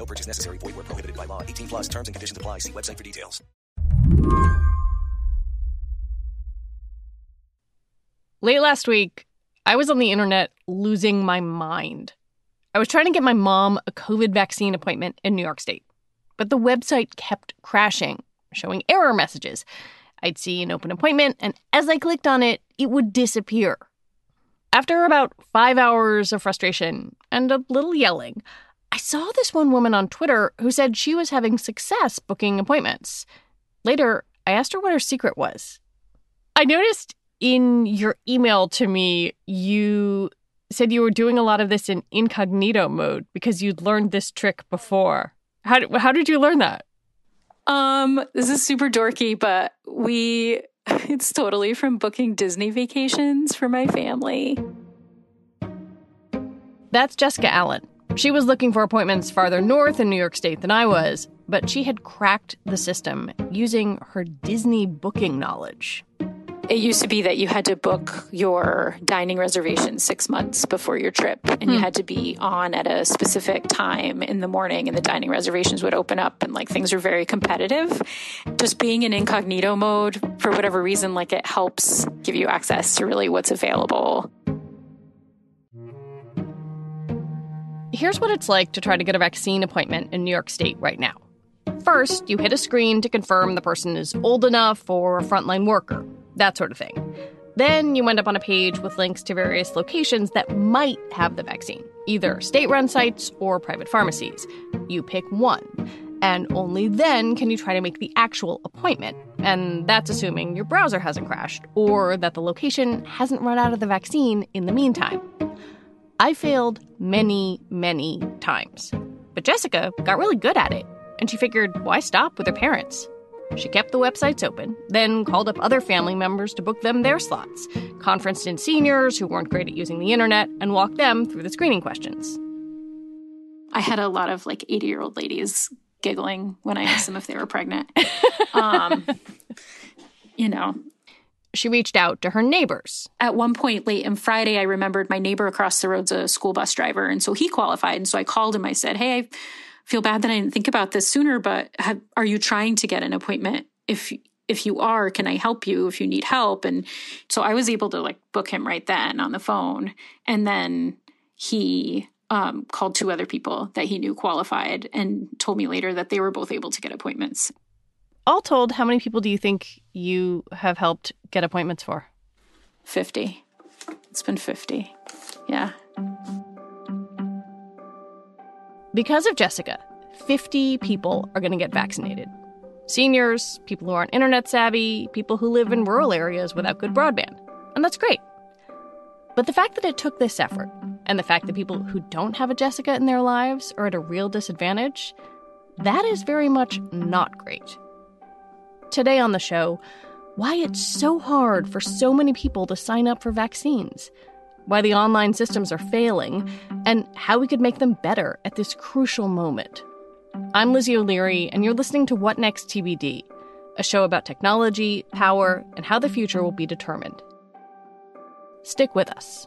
No purchase necessary. Void where prohibited by law. 18 plus terms and conditions apply. See website for details. Late last week, I was on the internet losing my mind. I was trying to get my mom a COVID vaccine appointment in New York State, but the website kept crashing, showing error messages. I'd see an open appointment, and as I clicked on it, it would disappear. After about five hours of frustration and a little yelling, I saw this one woman on Twitter who said she was having success booking appointments. Later, I asked her what her secret was. I noticed in your email to me, you said you were doing a lot of this in incognito mode because you'd learned this trick before. How did, how did you learn that? Um, this is super dorky, but we it's totally from booking Disney vacations for my family. That's Jessica Allen. She was looking for appointments farther north in New York State than I was, but she had cracked the system using her Disney booking knowledge. It used to be that you had to book your dining reservation six months before your trip, and you hmm. had to be on at a specific time in the morning, and the dining reservations would open up, and like things were very competitive. Just being in incognito mode, for whatever reason, like it helps give you access to really what's available. Here's what it's like to try to get a vaccine appointment in New York State right now. First, you hit a screen to confirm the person is old enough or a frontline worker, that sort of thing. Then you end up on a page with links to various locations that might have the vaccine, either state run sites or private pharmacies. You pick one, and only then can you try to make the actual appointment. And that's assuming your browser hasn't crashed or that the location hasn't run out of the vaccine in the meantime. I failed many, many times. But Jessica got really good at it, and she figured why stop with her parents? She kept the websites open, then called up other family members to book them their slots, conferenced in seniors who weren't great at using the internet, and walked them through the screening questions. I had a lot of like 80 year old ladies giggling when I asked them if they were pregnant. Um, you know, She reached out to her neighbors. at one point late in Friday, I remembered my neighbor across the road's a school bus driver. And so he qualified. And so I called him. I said, Hey, I feel bad that I didn't think about this sooner, but have, are you trying to get an appointment? If, if you are, can I help you if you need help? And so I was able to like book him right then on the phone. And then he um, called two other people that he knew qualified and told me later that they were both able to get appointments. All told, how many people do you think you have helped get appointments for? 50. It's been 50. Yeah. Because of Jessica, 50 people are going to get vaccinated. Seniors, people who aren't internet savvy, people who live in rural areas without good broadband. And that's great. But the fact that it took this effort, and the fact that people who don't have a Jessica in their lives are at a real disadvantage, that is very much not great. Today on the show, why it's so hard for so many people to sign up for vaccines, why the online systems are failing, and how we could make them better at this crucial moment. I'm Lizzie O'Leary, and you're listening to What Next TBD, a show about technology, power, and how the future will be determined. Stick with us.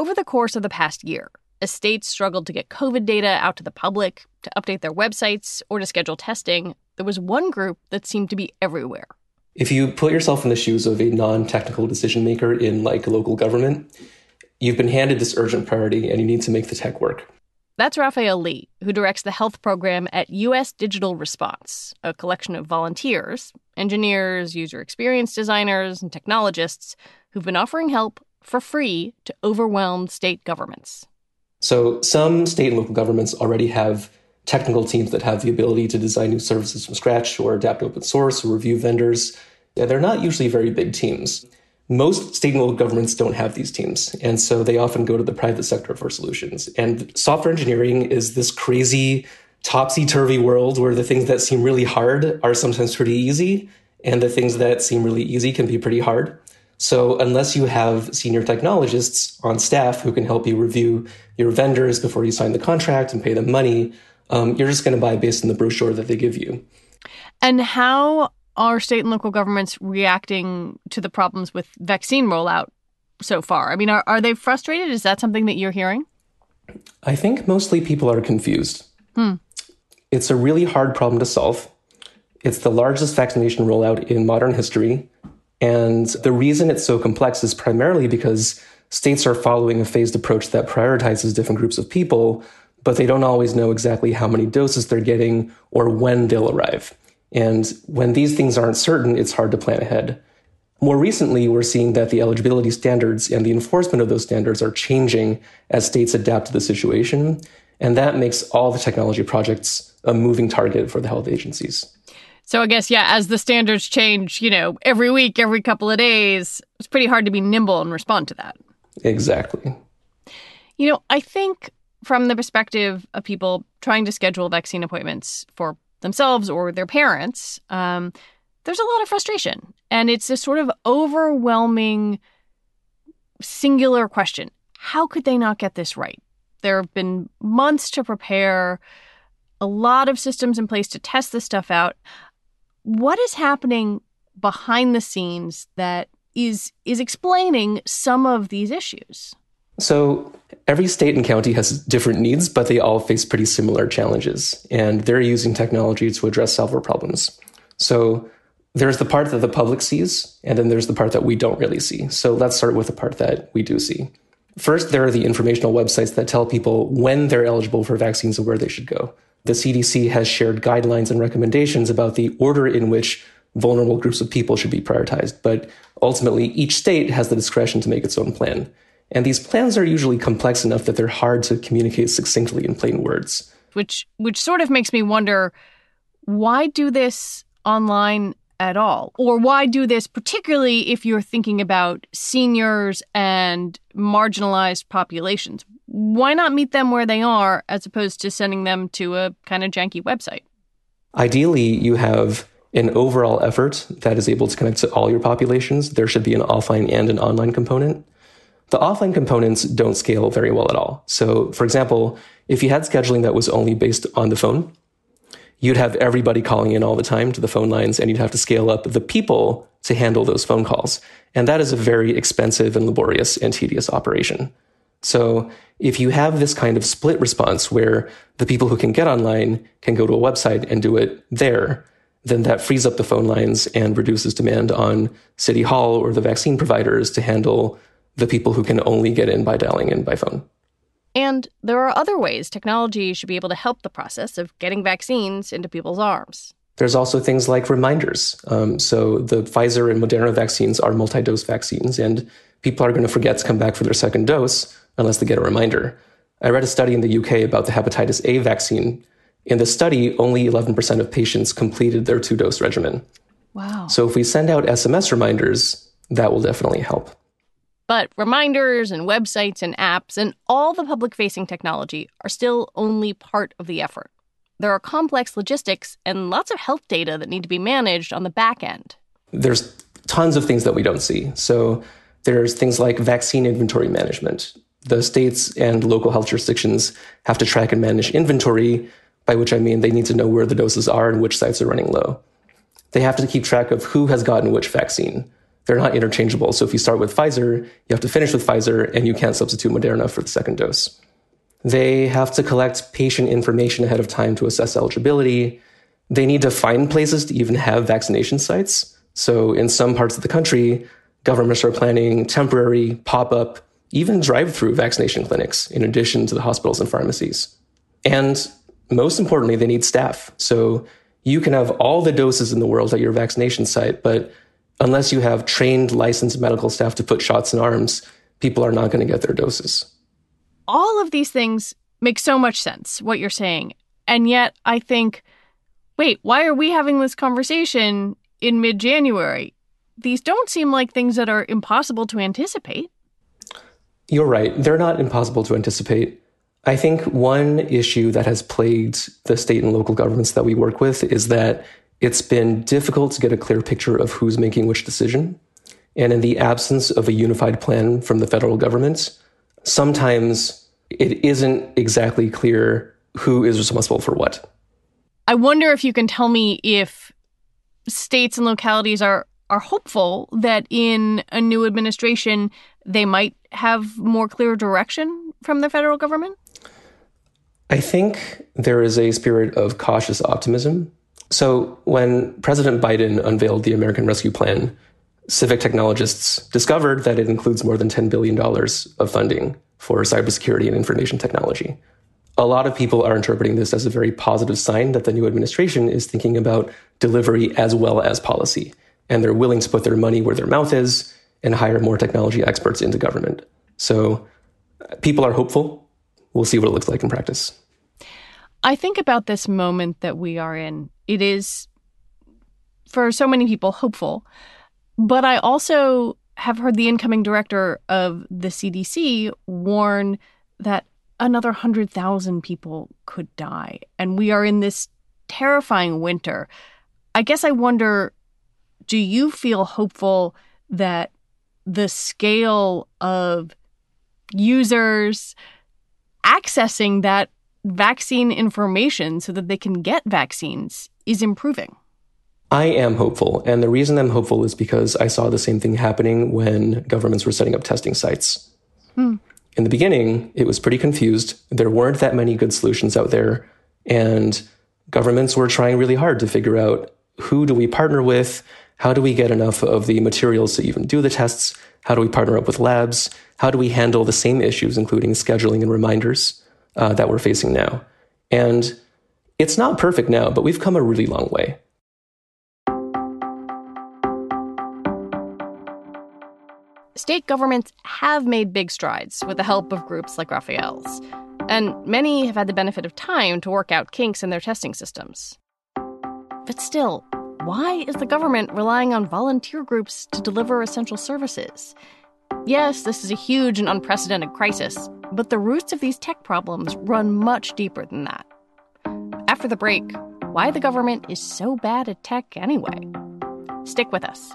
Over the course of the past year, as states struggled to get COVID data out to the public, to update their websites, or to schedule testing, there was one group that seemed to be everywhere. If you put yourself in the shoes of a non technical decision maker in like local government, you've been handed this urgent priority and you need to make the tech work. That's Raphael Lee, who directs the health program at U.S. Digital Response, a collection of volunteers, engineers, user experience designers, and technologists who've been offering help for free to overwhelmed state governments. So, some state and local governments already have technical teams that have the ability to design new services from scratch or adapt open source or review vendors. They're not usually very big teams. Most state and local governments don't have these teams, and so they often go to the private sector for solutions. And software engineering is this crazy, topsy turvy world where the things that seem really hard are sometimes pretty easy, and the things that seem really easy can be pretty hard. So unless you have senior technologists on staff who can help you review your vendors before you sign the contract and pay them money, um, you're just going to buy based on the brochure that they give you. And how are state and local governments reacting to the problems with vaccine rollout so far? I mean, are, are they frustrated? Is that something that you're hearing? I think mostly people are confused. Hmm. It's a really hard problem to solve. It's the largest vaccination rollout in modern history. And the reason it's so complex is primarily because states are following a phased approach that prioritizes different groups of people, but they don't always know exactly how many doses they're getting or when they'll arrive. And when these things aren't certain, it's hard to plan ahead. More recently, we're seeing that the eligibility standards and the enforcement of those standards are changing as states adapt to the situation. And that makes all the technology projects a moving target for the health agencies. So I guess, yeah, as the standards change, you know, every week, every couple of days, it's pretty hard to be nimble and respond to that. Exactly. You know, I think from the perspective of people trying to schedule vaccine appointments for themselves or their parents, um, there's a lot of frustration. And it's a sort of overwhelming, singular question How could they not get this right? There have been months to prepare, a lot of systems in place to test this stuff out what is happening behind the scenes that is is explaining some of these issues? So every state and county has different needs, but they all face pretty similar challenges, and they're using technology to address several problems. So there's the part that the public sees, and then there's the part that we don't really see. So let's start with the part that we do see. First, there are the informational websites that tell people when they're eligible for vaccines and where they should go the CDC has shared guidelines and recommendations about the order in which vulnerable groups of people should be prioritized. But ultimately, each state has the discretion to make its own plan. And these plans are usually complex enough that they're hard to communicate succinctly in plain words. Which which sort of makes me wonder why do this online at all? Or why do this particularly if you're thinking about seniors and marginalized populations? Why not meet them where they are as opposed to sending them to a kind of janky website? Ideally, you have an overall effort that is able to connect to all your populations. There should be an offline and an online component. The offline components don't scale very well at all. So, for example, if you had scheduling that was only based on the phone, you'd have everybody calling in all the time to the phone lines, and you'd have to scale up the people to handle those phone calls. And that is a very expensive and laborious and tedious operation. So if you have this kind of split response where the people who can get online can go to a website and do it there, then that frees up the phone lines and reduces demand on City Hall or the vaccine providers to handle the people who can only get in by dialing in by phone. And there are other ways technology should be able to help the process of getting vaccines into people's arms. There's also things like reminders. Um, so the Pfizer and Moderna vaccines are multi dose vaccines, and people are going to forget to come back for their second dose unless they get a reminder. I read a study in the UK about the hepatitis A vaccine. In the study, only 11% of patients completed their two dose regimen. Wow. So if we send out SMS reminders, that will definitely help. But reminders and websites and apps and all the public facing technology are still only part of the effort. There are complex logistics and lots of health data that need to be managed on the back end. There's tons of things that we don't see. So there's things like vaccine inventory management the states and local health jurisdictions have to track and manage inventory, by which I mean they need to know where the doses are and which sites are running low. They have to keep track of who has gotten which vaccine. They're not interchangeable. So if you start with Pfizer, you have to finish with Pfizer and you can't substitute Moderna for the second dose. They have to collect patient information ahead of time to assess eligibility. They need to find places to even have vaccination sites. So, in some parts of the country, governments are planning temporary pop up, even drive through vaccination clinics in addition to the hospitals and pharmacies. And most importantly, they need staff. So, you can have all the doses in the world at your vaccination site, but unless you have trained, licensed medical staff to put shots in arms, people are not going to get their doses. All of these things make so much sense, what you're saying. And yet, I think, wait, why are we having this conversation in mid January? These don't seem like things that are impossible to anticipate. You're right. They're not impossible to anticipate. I think one issue that has plagued the state and local governments that we work with is that it's been difficult to get a clear picture of who's making which decision. And in the absence of a unified plan from the federal government, sometimes it isn't exactly clear who is responsible for what. I wonder if you can tell me if states and localities are are hopeful that in a new administration they might have more clear direction from the federal government? I think there is a spirit of cautious optimism. So, when President Biden unveiled the American Rescue Plan, civic technologists discovered that it includes more than $10 billion of funding for cybersecurity and information technology. A lot of people are interpreting this as a very positive sign that the new administration is thinking about delivery as well as policy, and they're willing to put their money where their mouth is and hire more technology experts into government. So people are hopeful. We'll see what it looks like in practice. I think about this moment that we are in. It is, for so many people, hopeful. But I also have heard the incoming director of the CDC warn that another 100,000 people could die. And we are in this terrifying winter. I guess I wonder do you feel hopeful that the scale of users accessing that vaccine information so that they can get vaccines is improving? I am hopeful. And the reason I'm hopeful is because I saw the same thing happening when governments were setting up testing sites. Hmm. In the beginning, it was pretty confused. There weren't that many good solutions out there. And governments were trying really hard to figure out who do we partner with? How do we get enough of the materials to even do the tests? How do we partner up with labs? How do we handle the same issues, including scheduling and reminders uh, that we're facing now? And it's not perfect now, but we've come a really long way. State governments have made big strides with the help of groups like Raphael's, and many have had the benefit of time to work out kinks in their testing systems. But still, why is the government relying on volunteer groups to deliver essential services? Yes, this is a huge and unprecedented crisis, but the roots of these tech problems run much deeper than that. After the break, why the government is so bad at tech anyway. Stick with us.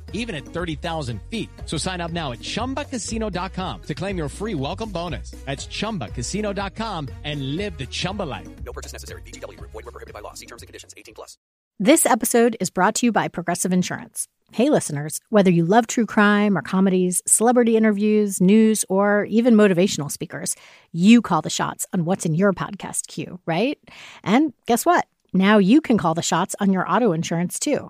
even at 30,000 feet. So sign up now at chumbacasino.com to claim your free welcome bonus. That's chumbacasino.com and live the Chumba life. No purchase necessary. VGW. Void were prohibited by law. See terms and conditions 18 plus. This episode is brought to you by Progressive Insurance. Hey, listeners, whether you love true crime or comedies, celebrity interviews, news, or even motivational speakers, you call the shots on what's in your podcast queue, right? And guess what? Now you can call the shots on your auto insurance too.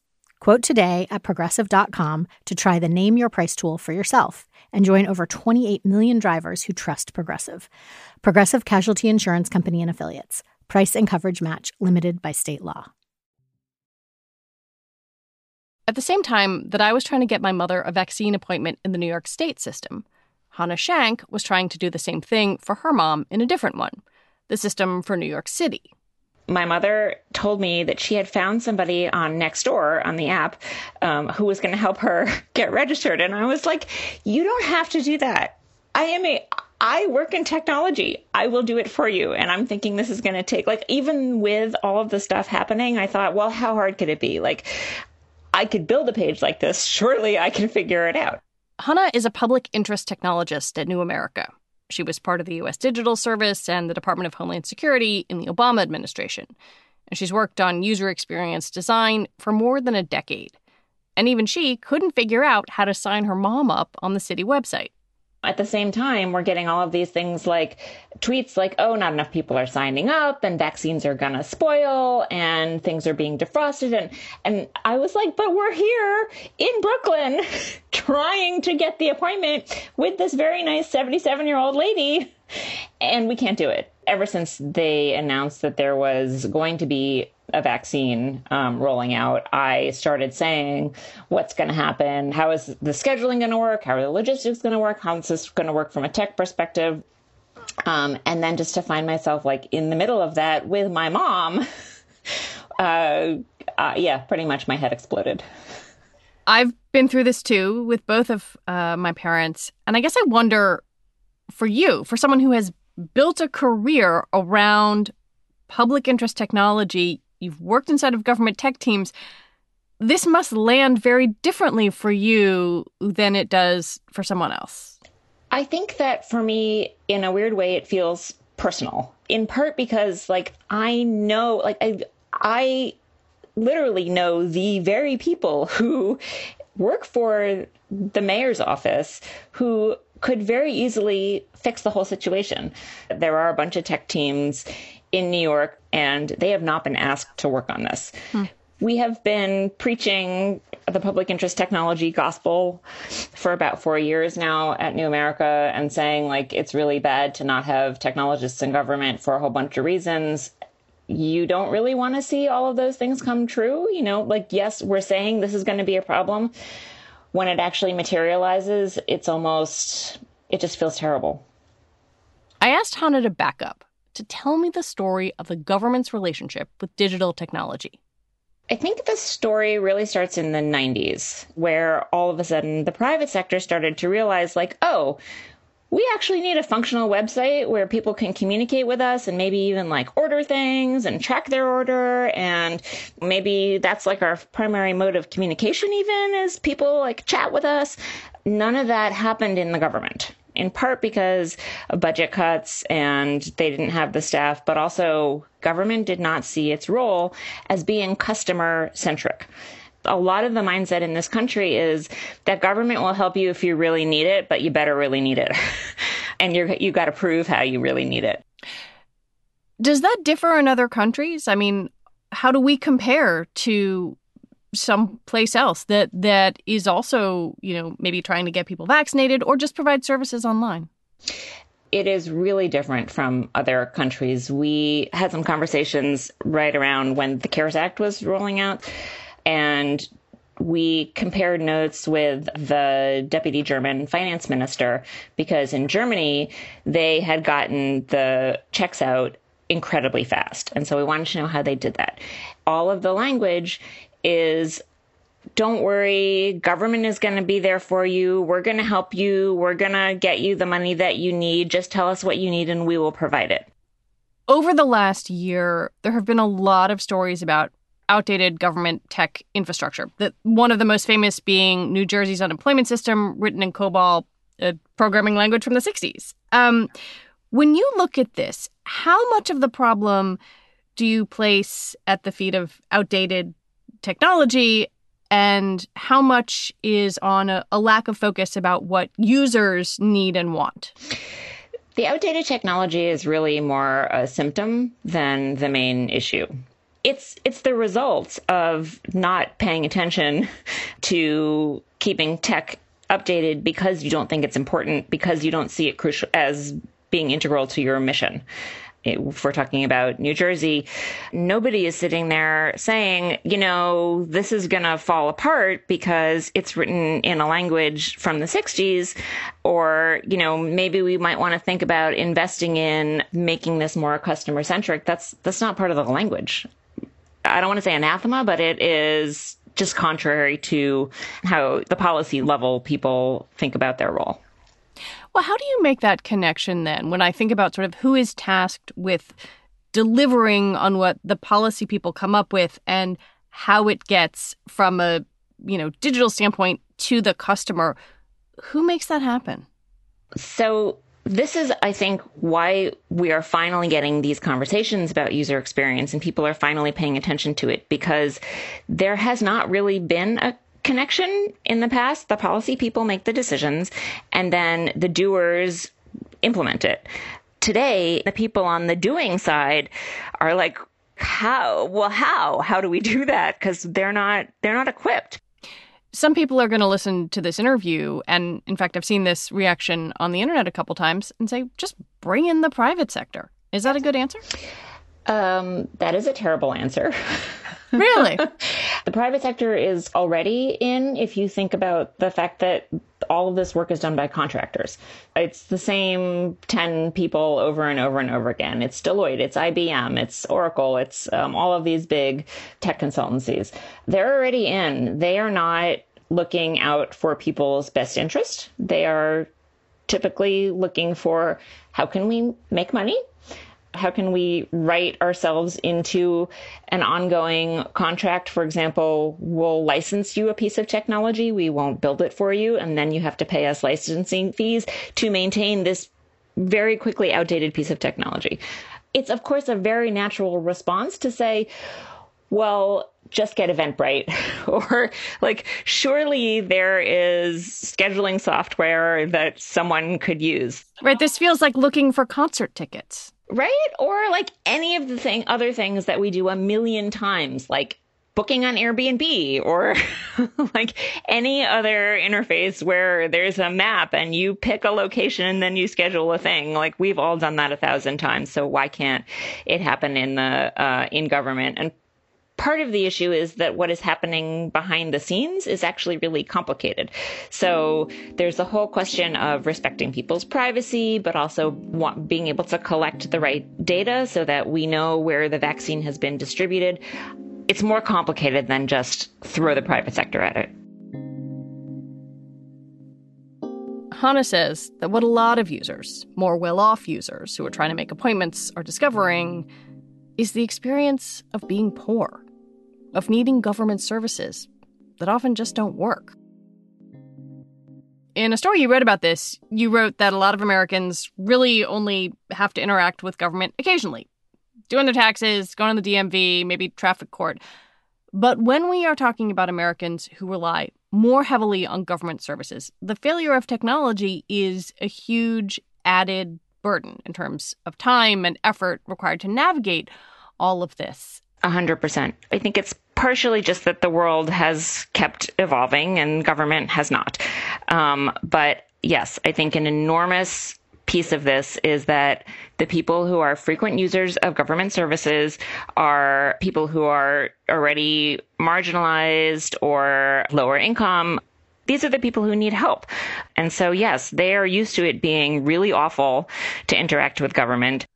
Quote today at progressive.com to try the Name Your Price tool for yourself and join over 28 million drivers who trust Progressive. Progressive Casualty Insurance Company and Affiliates. Price and coverage match limited by state law. At the same time that I was trying to get my mother a vaccine appointment in the New York State system, Hana Schank was trying to do the same thing for her mom in a different one, the system for New York City. My mother told me that she had found somebody on Nextdoor on the app um, who was going to help her get registered. And I was like, you don't have to do that. I am a I work in technology. I will do it for you. And I'm thinking this is going to take, like, even with all of the stuff happening, I thought, well, how hard could it be? Like, I could build a page like this. Surely I can figure it out. Hana is a public interest technologist at New America. She was part of the U.S. Digital Service and the Department of Homeland Security in the Obama administration. And she's worked on user experience design for more than a decade. And even she couldn't figure out how to sign her mom up on the city website. At the same time, we're getting all of these things like tweets like, oh, not enough people are signing up and vaccines are going to spoil and things are being defrosted. And, and I was like, but we're here in Brooklyn trying to get the appointment with this very nice 77 year old lady and we can't do it. Ever since they announced that there was going to be a vaccine um, rolling out, I started saying, what's going to happen? How is the scheduling going to work? How are the logistics going to work? How is this going to work from a tech perspective? Um, and then just to find myself like in the middle of that with my mom, uh, uh, yeah, pretty much my head exploded. I've been through this too with both of uh, my parents. And I guess I wonder for you, for someone who has built a career around public interest technology, you've worked inside of government tech teams, this must land very differently for you than it does for someone else. I think that for me, in a weird way, it feels personal. In part because, like, I know, like, I, I literally know the very people who work for the mayor's office who could very easily fix the whole situation. There are a bunch of tech teams in New York, and they have not been asked to work on this. Hmm. We have been preaching the public interest technology gospel for about four years now at New America and saying, like, it's really bad to not have technologists in government for a whole bunch of reasons you don't really want to see all of those things come true. You know, like, yes, we're saying this is going to be a problem. When it actually materializes, it's almost, it just feels terrible. I asked Hana to back up to tell me the story of the government's relationship with digital technology. I think the story really starts in the 90s, where all of a sudden the private sector started to realize, like, oh, we actually need a functional website where people can communicate with us and maybe even like order things and track their order. And maybe that's like our primary mode of communication, even is people like chat with us. None of that happened in the government in part because of budget cuts and they didn't have the staff, but also government did not see its role as being customer centric. A lot of the mindset in this country is that government will help you if you really need it, but you better really need it. and you're, you got to prove how you really need it. Does that differ in other countries? I mean, how do we compare to someplace else that that is also, you know, maybe trying to get people vaccinated or just provide services online? It is really different from other countries. We had some conversations right around when the CARES Act was rolling out, and we compared notes with the deputy German finance minister because in Germany, they had gotten the checks out incredibly fast. And so we wanted to know how they did that. All of the language is don't worry, government is going to be there for you. We're going to help you. We're going to get you the money that you need. Just tell us what you need and we will provide it. Over the last year, there have been a lot of stories about outdated government tech infrastructure. That one of the most famous being New Jersey's unemployment system, written in COBOL, a programming language from the 60s. Um, when you look at this, how much of the problem do you place at the feet of outdated technology and how much is on a, a, lack of focus about what users need and want? The outdated technology is really more a symptom than the main issue. It's it's the result of not paying attention to keeping tech updated because you don't think it's important because you don't see it crucial as being integral to your mission if we're talking about New Jersey, nobody is sitting there saying, you know, this is going to fall apart because it's written in a language from the 60s, or, you know, maybe we might want to think about investing in making this more customer centric. That's, that's not part of the language. I don't want to say anathema, but it is just contrary to how the policy level people think about their role. Well, how do you make that connection then when I think about sort of who is tasked with delivering on what the policy people come up with and how it gets from a, you know, digital standpoint to the customer? Who makes that happen? So this is, I think, why we are finally getting these conversations about user experience and people are finally paying attention to it because there has not really been a connection in the past. The policy people make the decisions and then the doers implement it. Today, the people on the doing side are like, how? Well, how? How do we do that? Because they're not they're not equipped. Some people are going to listen to this interview, and in fact, I've seen this reaction on the internet a couple times, and say, just bring in the private sector. Is that a good answer? Um, that is a terrible answer. Really? the private sector is already in if you think about the fact that all of this work is done by contractors. It's the same 10 people over and over and over again. It's Deloitte, it's IBM, it's Oracle, it's um, all of these big tech consultancies. They're already in. They are not looking out for people's best interest. They are typically looking for how can we make money? How can we write ourselves into an ongoing contract? For example, we'll license you a piece of technology. We won't build it for you. And then you have to pay us licensing fees to maintain this very quickly outdated piece of technology. It's, of course, a very natural response to say, well, just get Eventbrite. or like, surely there is scheduling software that someone could use. Right. This feels like looking for concert tickets right? Or like any of the thing, other things that we do a million times, like booking on Airbnb or like any other interface where there's a map and you pick a location and then you schedule a thing. Like we've all done that a thousand times. So why can't it happen in the, uh, in government? And part of the issue is that what is happening behind the scenes is actually really complicated. So there's the whole question of respecting people's privacy, but also want, being able to collect the right data so that we know where the vaccine has been distributed. It's more complicated than just throw the private sector at it. Hana says that what a lot of users, more well off users who are trying to make appointments, are discovering is the experience of being poor of needing government services that often just don't work. In a story you read about this, you wrote that a lot of Americans really only have to interact with government occasionally, doing their taxes, going to the DMV, maybe traffic court. But when we are talking about Americans who rely more heavily on government services, the failure of technology is a huge added burden in terms of time and effort required to navigate all of this. A hundred percent. I think it's partially just that the world has kept evolving and government has not. Um, but yes, I think an enormous piece of this is that the people who are frequent users of government services are people who are already marginalized or lower income. These are the people who need help. And so, yes, they are used to it being really awful to interact with government.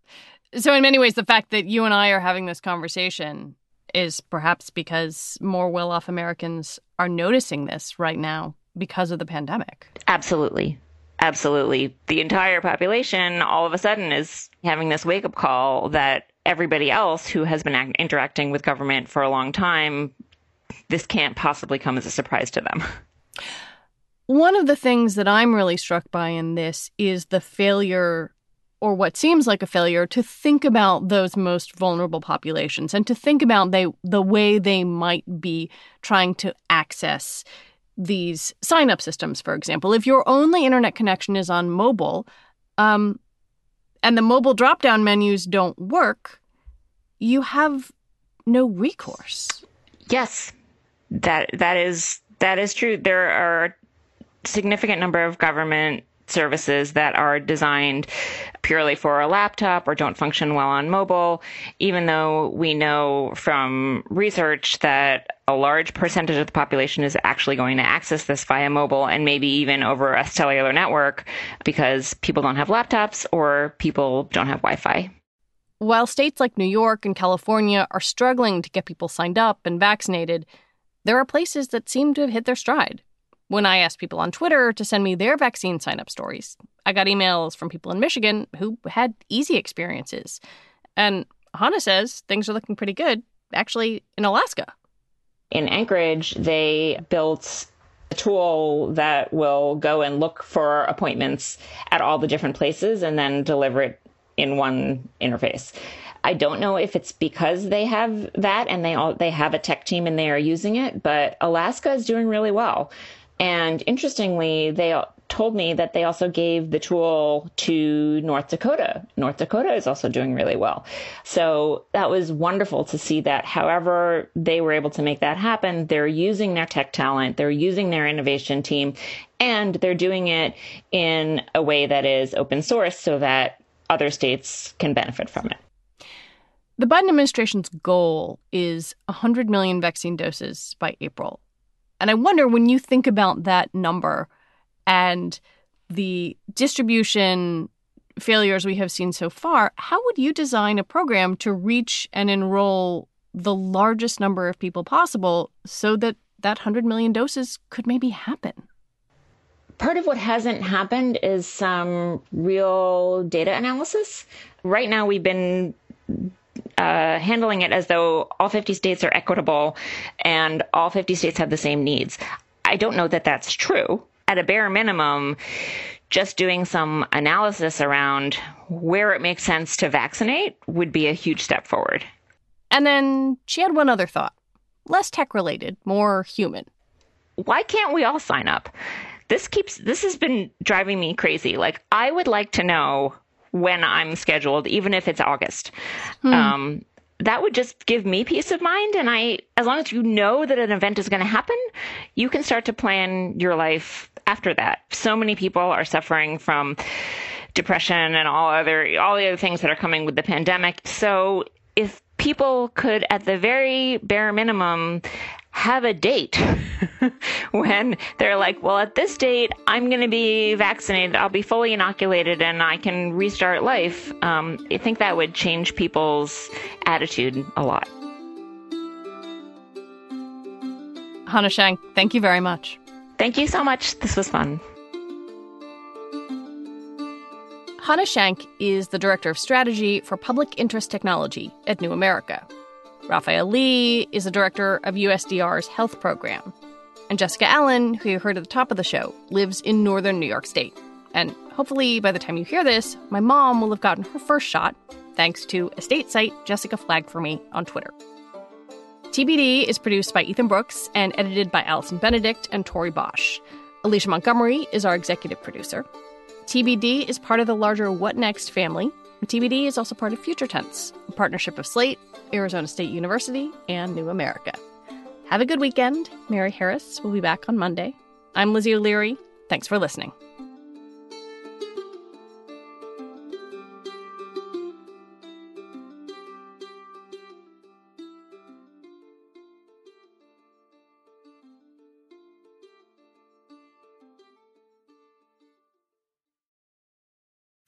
So, in many ways, the fact that you and I are having this conversation is perhaps because more well off Americans are noticing this right now because of the pandemic. Absolutely. Absolutely. The entire population all of a sudden is having this wake up call that everybody else who has been act- interacting with government for a long time, this can't possibly come as a surprise to them. One of the things that I'm really struck by in this is the failure or what seems like a failure to think about those most vulnerable populations and to think about they the way they might be trying to access these sign up systems for example. If your only internet connection is on mobile um, and the mobile drop down menus don't work you have no recourse. Yes. That that is that is true. There are a significant number of government services that are designed purely for a laptop or don't function well on mobile, even though we know from research that a large percentage of the population is actually going to access this via mobile and maybe even over a cellular network because people don't have laptops or people don't have Wi Fi. While states like New York and California are struggling to get people signed up and vaccinated, there are places that seem to have hit their stride. When I asked people on Twitter to send me their vaccine sign up stories, I got emails from people in Michigan who had easy experiences. And Hana says things are looking pretty good, actually, in Alaska. In Anchorage, they built a tool that will go and look for appointments at all the different places and then deliver it in one interface. I don't know if it's because they have that and they all they have a tech team and they are using it, but Alaska is doing really well. And interestingly, they told me that they also gave the tool to North Dakota. North Dakota is also doing really well. So that was wonderful to see that. However, they were able to make that happen. They're using their tech talent, they're using their innovation team, and they're doing it in a way that is open source so that other states can benefit from it. The Biden administration's goal is 100 million vaccine doses by April. And I wonder when you think about that number and the distribution failures we have seen so far, how would you design a program to reach and enroll the largest number of people possible so that that 100 million doses could maybe happen? Part of what hasn't happened is some real data analysis. Right now, we've been uh, handling it as though all 50 states are equitable and all 50 states have the same needs. I don't know that that's true. At a bare minimum, just doing some analysis around where it makes sense to vaccinate would be a huge step forward. And then she had one other thought less tech related, more human. Why can't we all sign up? This keeps this has been driving me crazy. Like I would like to know when I'm scheduled, even if it's August. Hmm. Um, that would just give me peace of mind. And I, as long as you know that an event is going to happen, you can start to plan your life after that. So many people are suffering from depression and all other, all the other things that are coming with the pandemic. So if people could, at the very bare minimum, have a date when they're like, well, at this date, I'm going to be vaccinated, I'll be fully inoculated, and I can restart life. Um, I think that would change people's attitude a lot. Hana Schank, thank you very much. Thank you so much. This was fun. Hana Schank is the Director of Strategy for Public Interest Technology at New America. Raphael Lee is the director of USDR's health program. And Jessica Allen, who you heard at the top of the show, lives in northern New York State. And hopefully, by the time you hear this, my mom will have gotten her first shot, thanks to a state site Jessica flagged for me on Twitter. TBD is produced by Ethan Brooks and edited by Allison Benedict and Tori Bosch. Alicia Montgomery is our executive producer. TBD is part of the larger What Next family. TBD is also part of Future Tense, a partnership of Slate, Arizona State University, and New America. Have a good weekend. Mary Harris will be back on Monday. I'm Lizzie O'Leary. Thanks for listening.